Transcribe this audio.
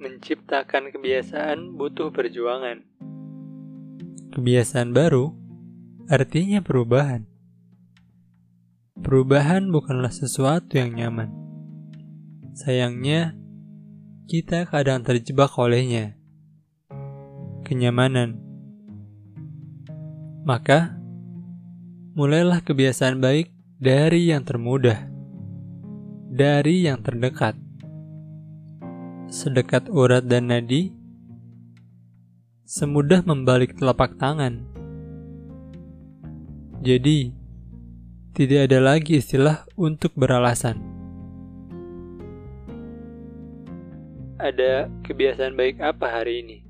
Menciptakan kebiasaan butuh perjuangan. Kebiasaan baru artinya perubahan. Perubahan bukanlah sesuatu yang nyaman. Sayangnya, kita kadang terjebak olehnya. Kenyamanan. Maka, mulailah kebiasaan baik dari yang termudah, dari yang terdekat. Sedekat urat dan nadi, semudah membalik telapak tangan. Jadi, tidak ada lagi istilah untuk beralasan. Ada kebiasaan baik apa hari ini?